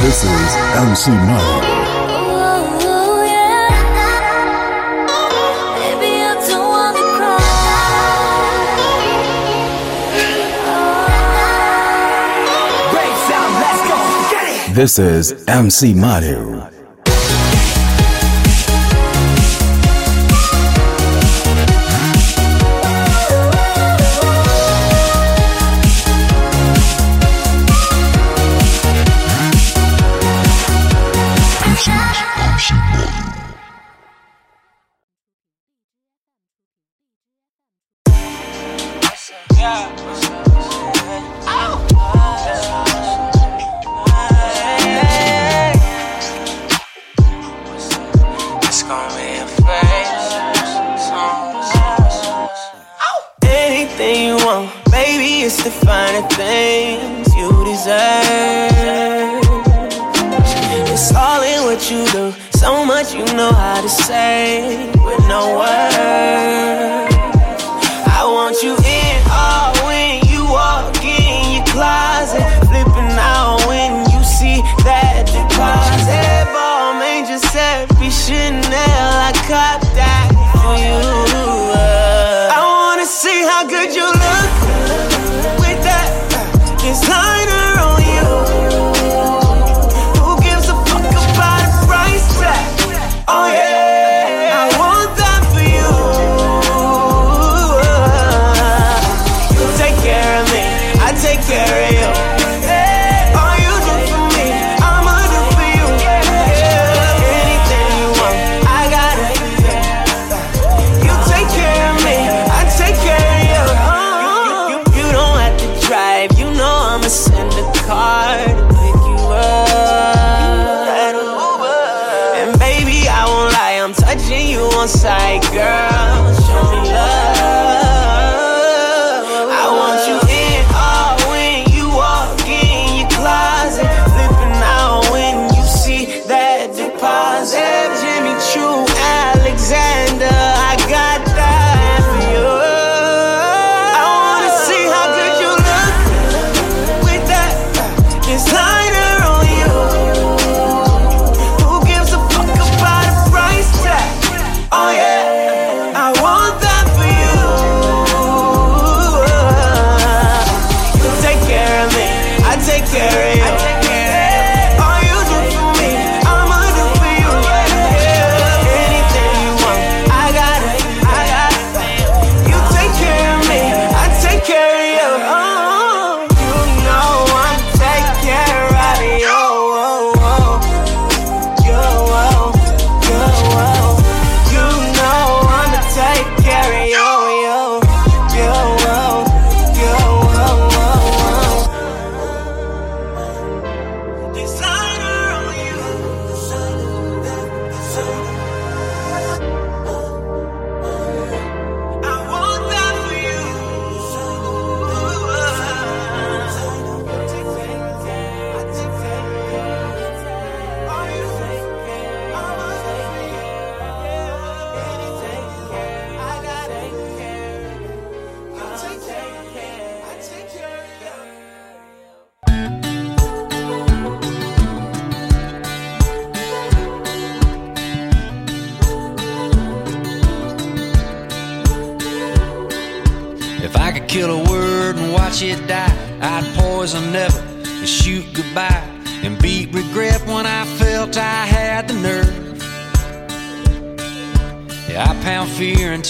This is MC Money. This is MC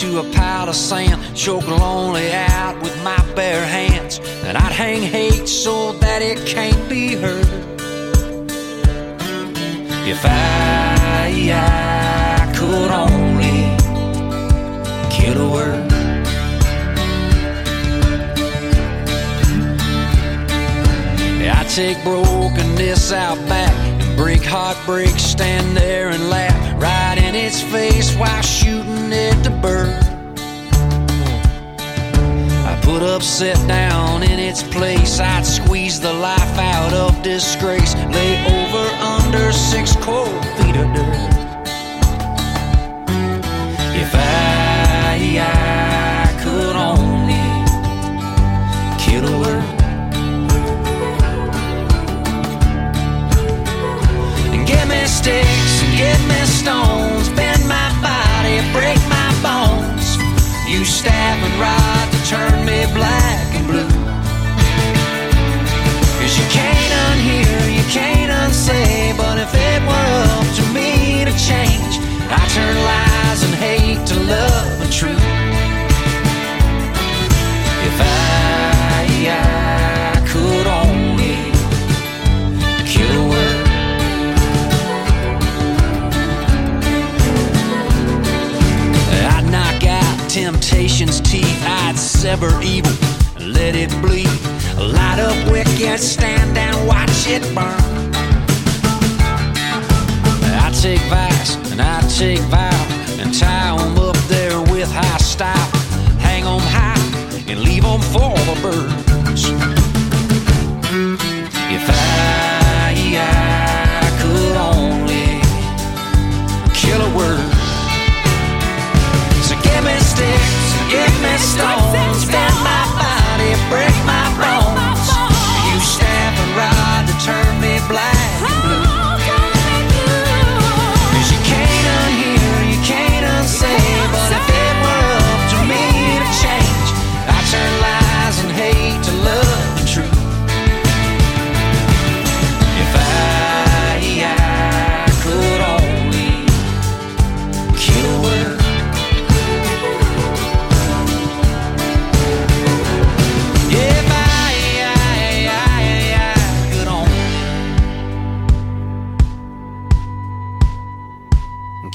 to a pile of sand, choke lonely out with my bare hands. And I'd hang hate so that it can't be heard. If I, I could only kill a word. I take brokenness out back and break heartbreak, stand there and laugh. Right in its face while shooting at the bird. I put upset down in its place. I'd squeeze the life out of disgrace. Lay over under six cold feet of dirt. If I, I could only kill a bird. Get me sticks and get me stones. You stab and rod to turn me black and blue. Cause you can't unhear, you can't unsay, but if it were up to me to change, I turn lies and hate to love and truth. Temptation's teeth. I'd sever evil, and let it bleed. Light up wicked, stand and watch it burn. I take vice and I take vow and tie 'em up there with high style. Hang 'em high and leave 'em for the birds. Give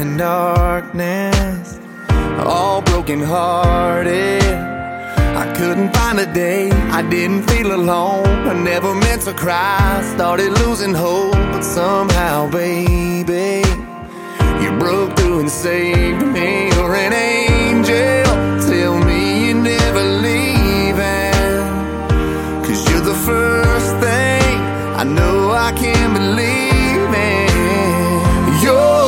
in darkness, all broken hearted. I couldn't find a day, I didn't feel alone. I never meant to cry, started losing hope, but somehow, baby, you broke through and saved me. You're an angel, tell me you're never leaving. Cause you're the first thing I know I can believe in. You're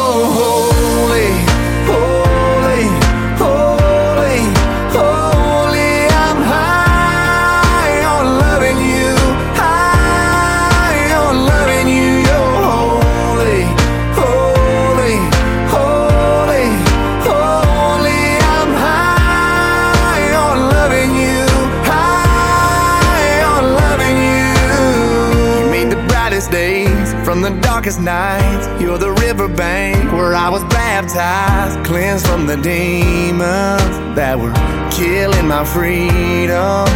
baptized, cleansed from the demons that were killing my freedom.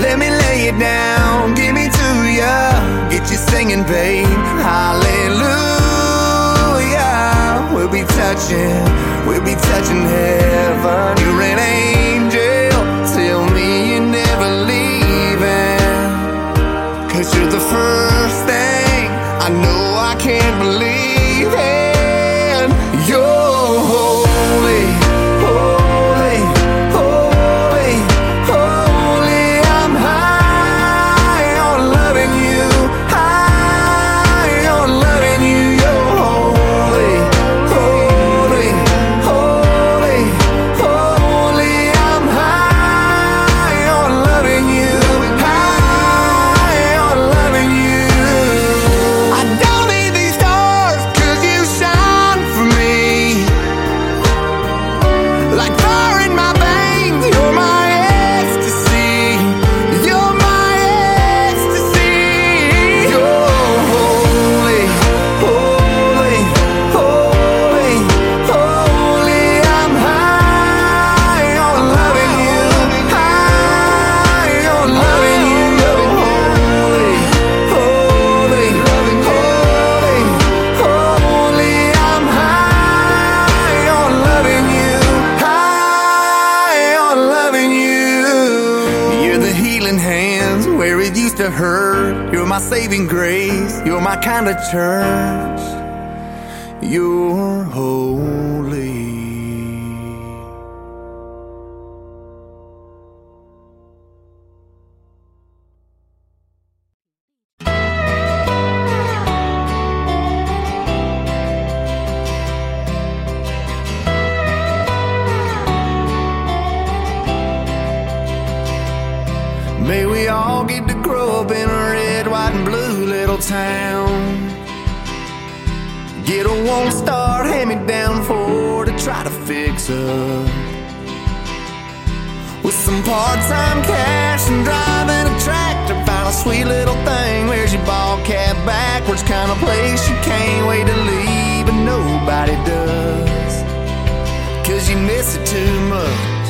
Let me lay it down, give me to ya, get you singing, babe. Hallelujah. We'll be touching, we'll be touching heaven. You're an angel, You're my saving grace. You're my kind of church. You're home. town. Get a one star hand me down for to try to fix up. With some part time cash and driving a tractor, find a sweet little thing. Where's your ball cap backwards? Kind of place you can't wait to leave, but nobody does. Cause you miss it too much.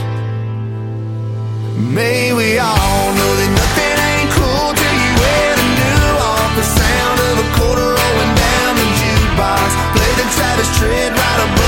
May we all know that nothing. this tread right above.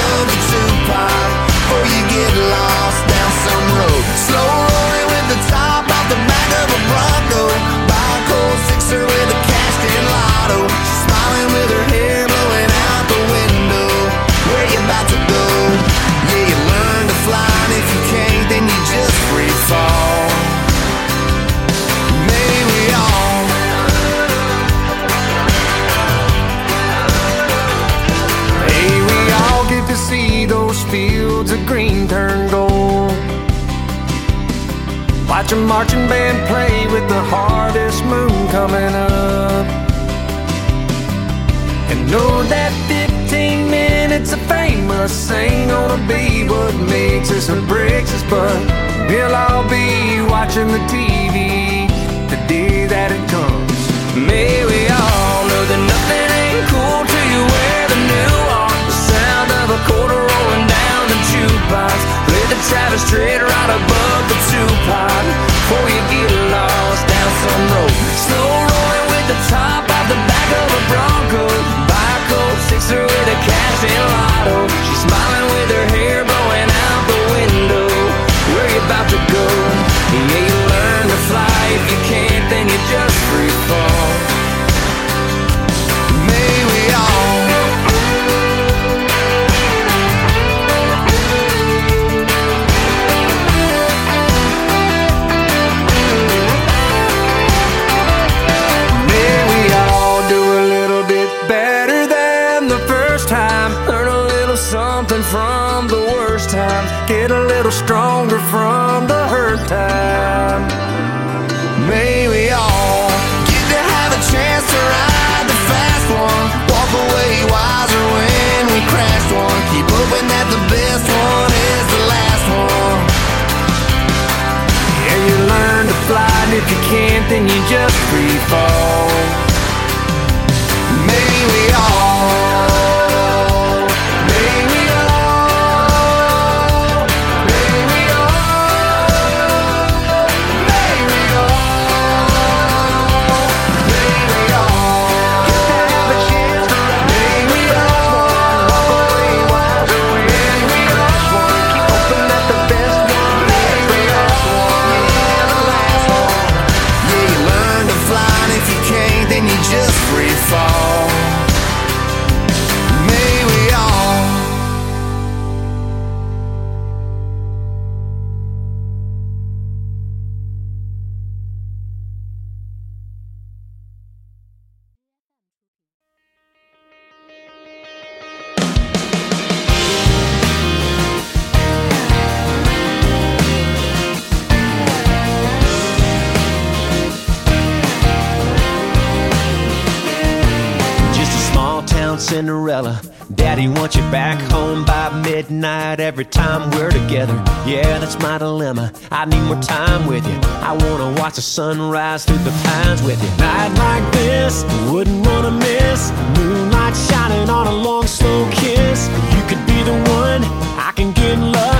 I need more time with you. I wanna watch the sunrise through the pines with you. Night like this, wouldn't wanna miss. Moonlight shining on a long, slow kiss. You could be the one I can get in love.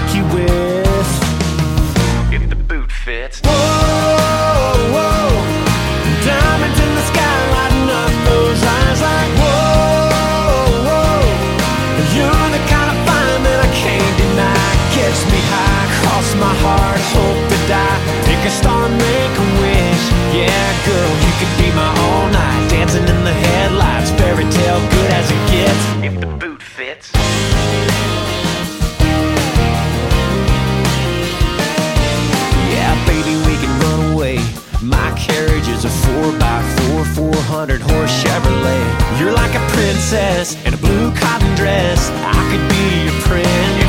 200 horse Chevrolet. You're like a princess in a blue cotton dress. I could be your prince.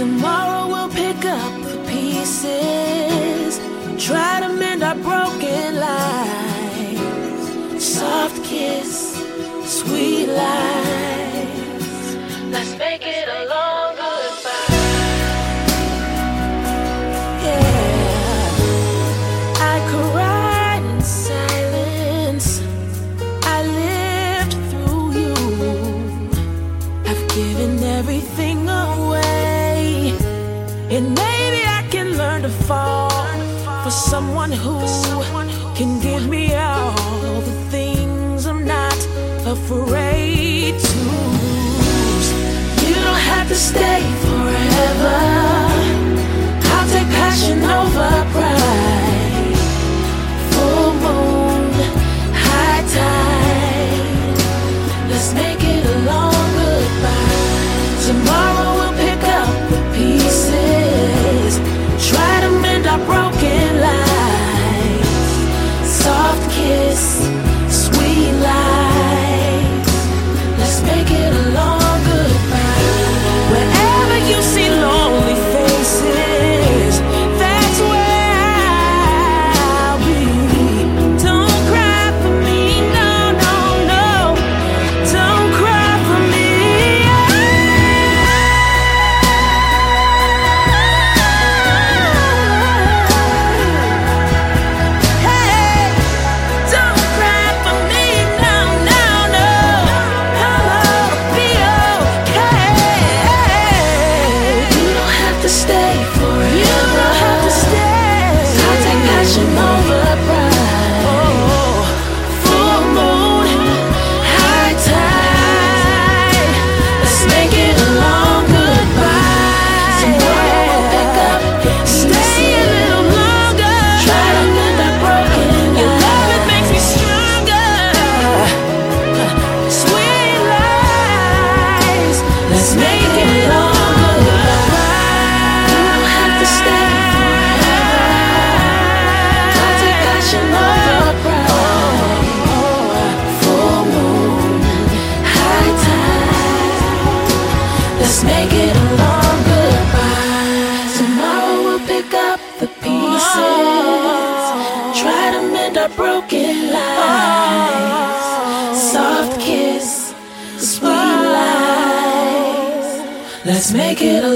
Tomorrow we'll pick up the pieces, try to mend our broken lives. Soft kiss, sweet lies. stay forever. Let's make it a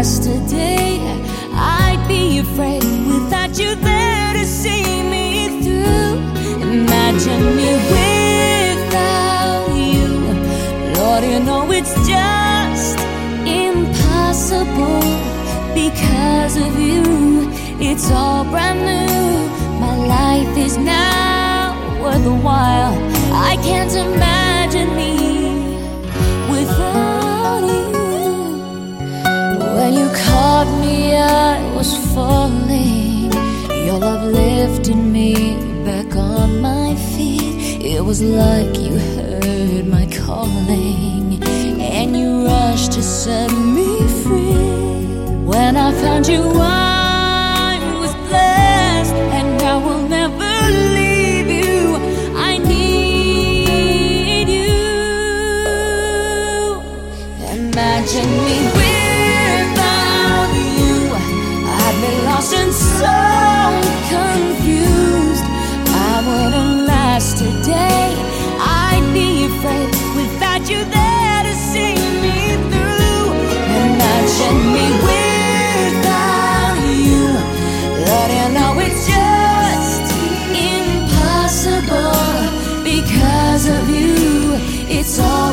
wouldn't last a day. I'd be afraid without you there to see me through. Imagine me without you. Lord, you know it's just impossible because of you. It's all brand new. My life is now worth a while. I can't imagine was falling. Your love lifted me back on my feet. It was like you heard my calling and you rushed to set me free. When I found you, I wouldn't last a day. I'd be afraid without you there to see me through. Imagine me without you. Lord, you know it's just impossible because of you. It's all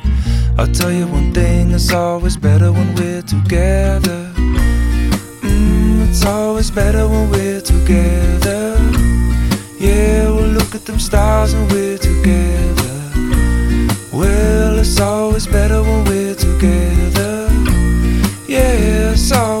I'll tell you one thing, it's always better when we're together. Mm, it's always better when we're together. Yeah, we'll look at them stars and we're together. Well, it's always better when we're together. Yeah, it's always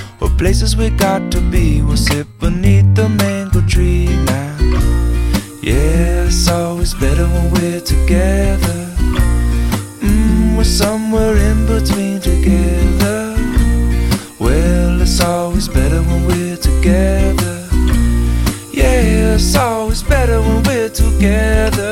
places we got to be. We'll sit beneath the mango tree now. Yeah, it's always better when we're together. Mm, we're somewhere in between together. Well, it's always better when we're together. Yeah, it's always better when we're together.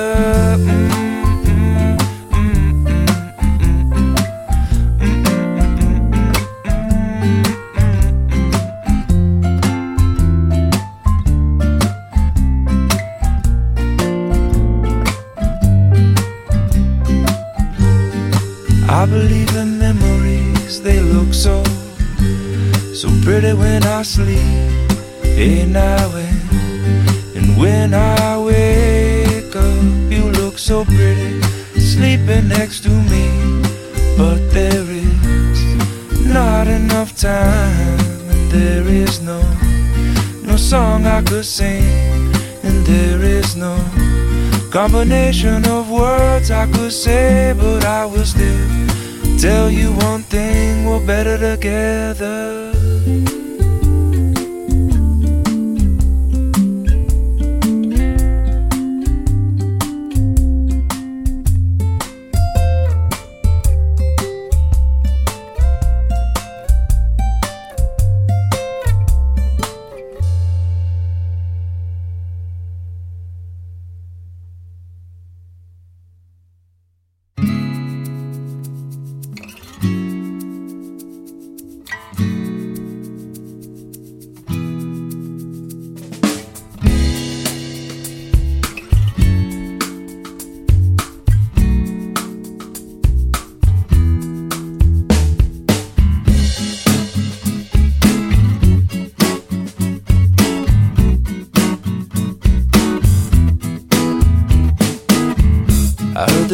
So pretty when I sleep. Hey now and, and when I wake up, you look so pretty, sleeping next to me. But there is not enough time, and there is no, no song I could sing, and there is no Combination of words I could say, but I will still tell you one thing we're better together.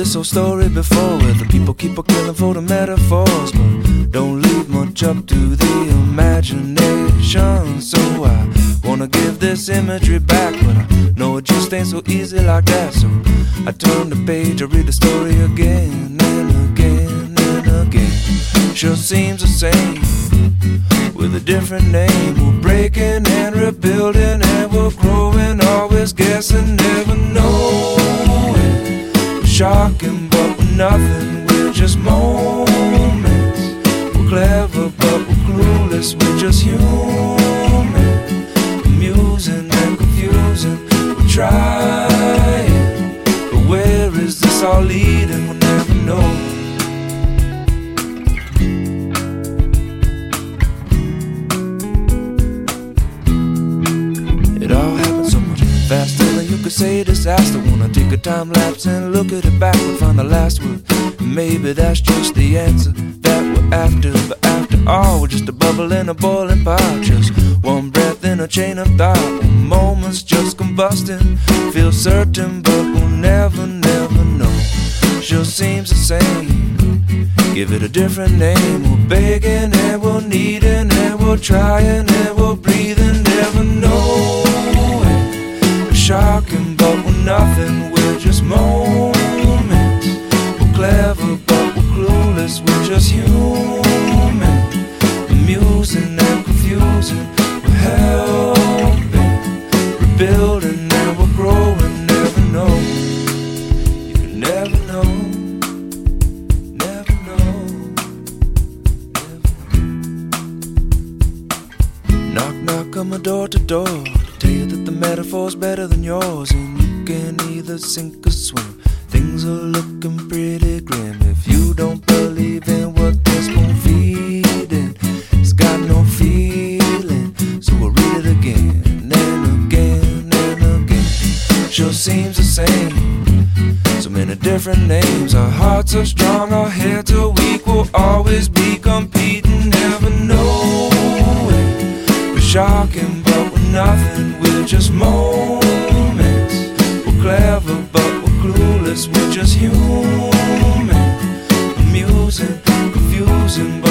This old story before where the people keep a killing for the metaphors, but don't leave much up to the imagination. So I wanna give this imagery back, but I know it just ain't so easy like that. So I turn the page, I read the story again and again and again. Sure seems the same with a different name. We're breaking and rebuilding, and we're growing, always guessing, never knowing shocking, but we're nothing. We're just moments. We're clever, but we're clueless. We're just human, amusing and confusing. We're trying, but where is this all leading? Could say disaster. Wanna take a time lapse and look at it backward, find the last word. Maybe that's just the answer that we're after. But after all, we're just a bubble in a boiling pot. Just one breath in a chain of thought. Moment's just combusting. Feel certain, but we'll never, never know. Sure seems the same. Give it a different name. We're begging and we're needing and we're trying and we're breathing, never knowing. Shocking, but we're nothing. We're just moments. We're clever, but we're clueless. We're just human, can either sink or swim. Things are looking pretty grim if you don't believe in what this spoon feeding. It's got no feeling, so I'll read it again and again and again. Sure seems the same. So many different names. Our hearts are strong, our heads are weak. We'll always be competing, never knowing. We're shocking, but we're nothing. We're just moments. Cause we're just human, amusing, confusing.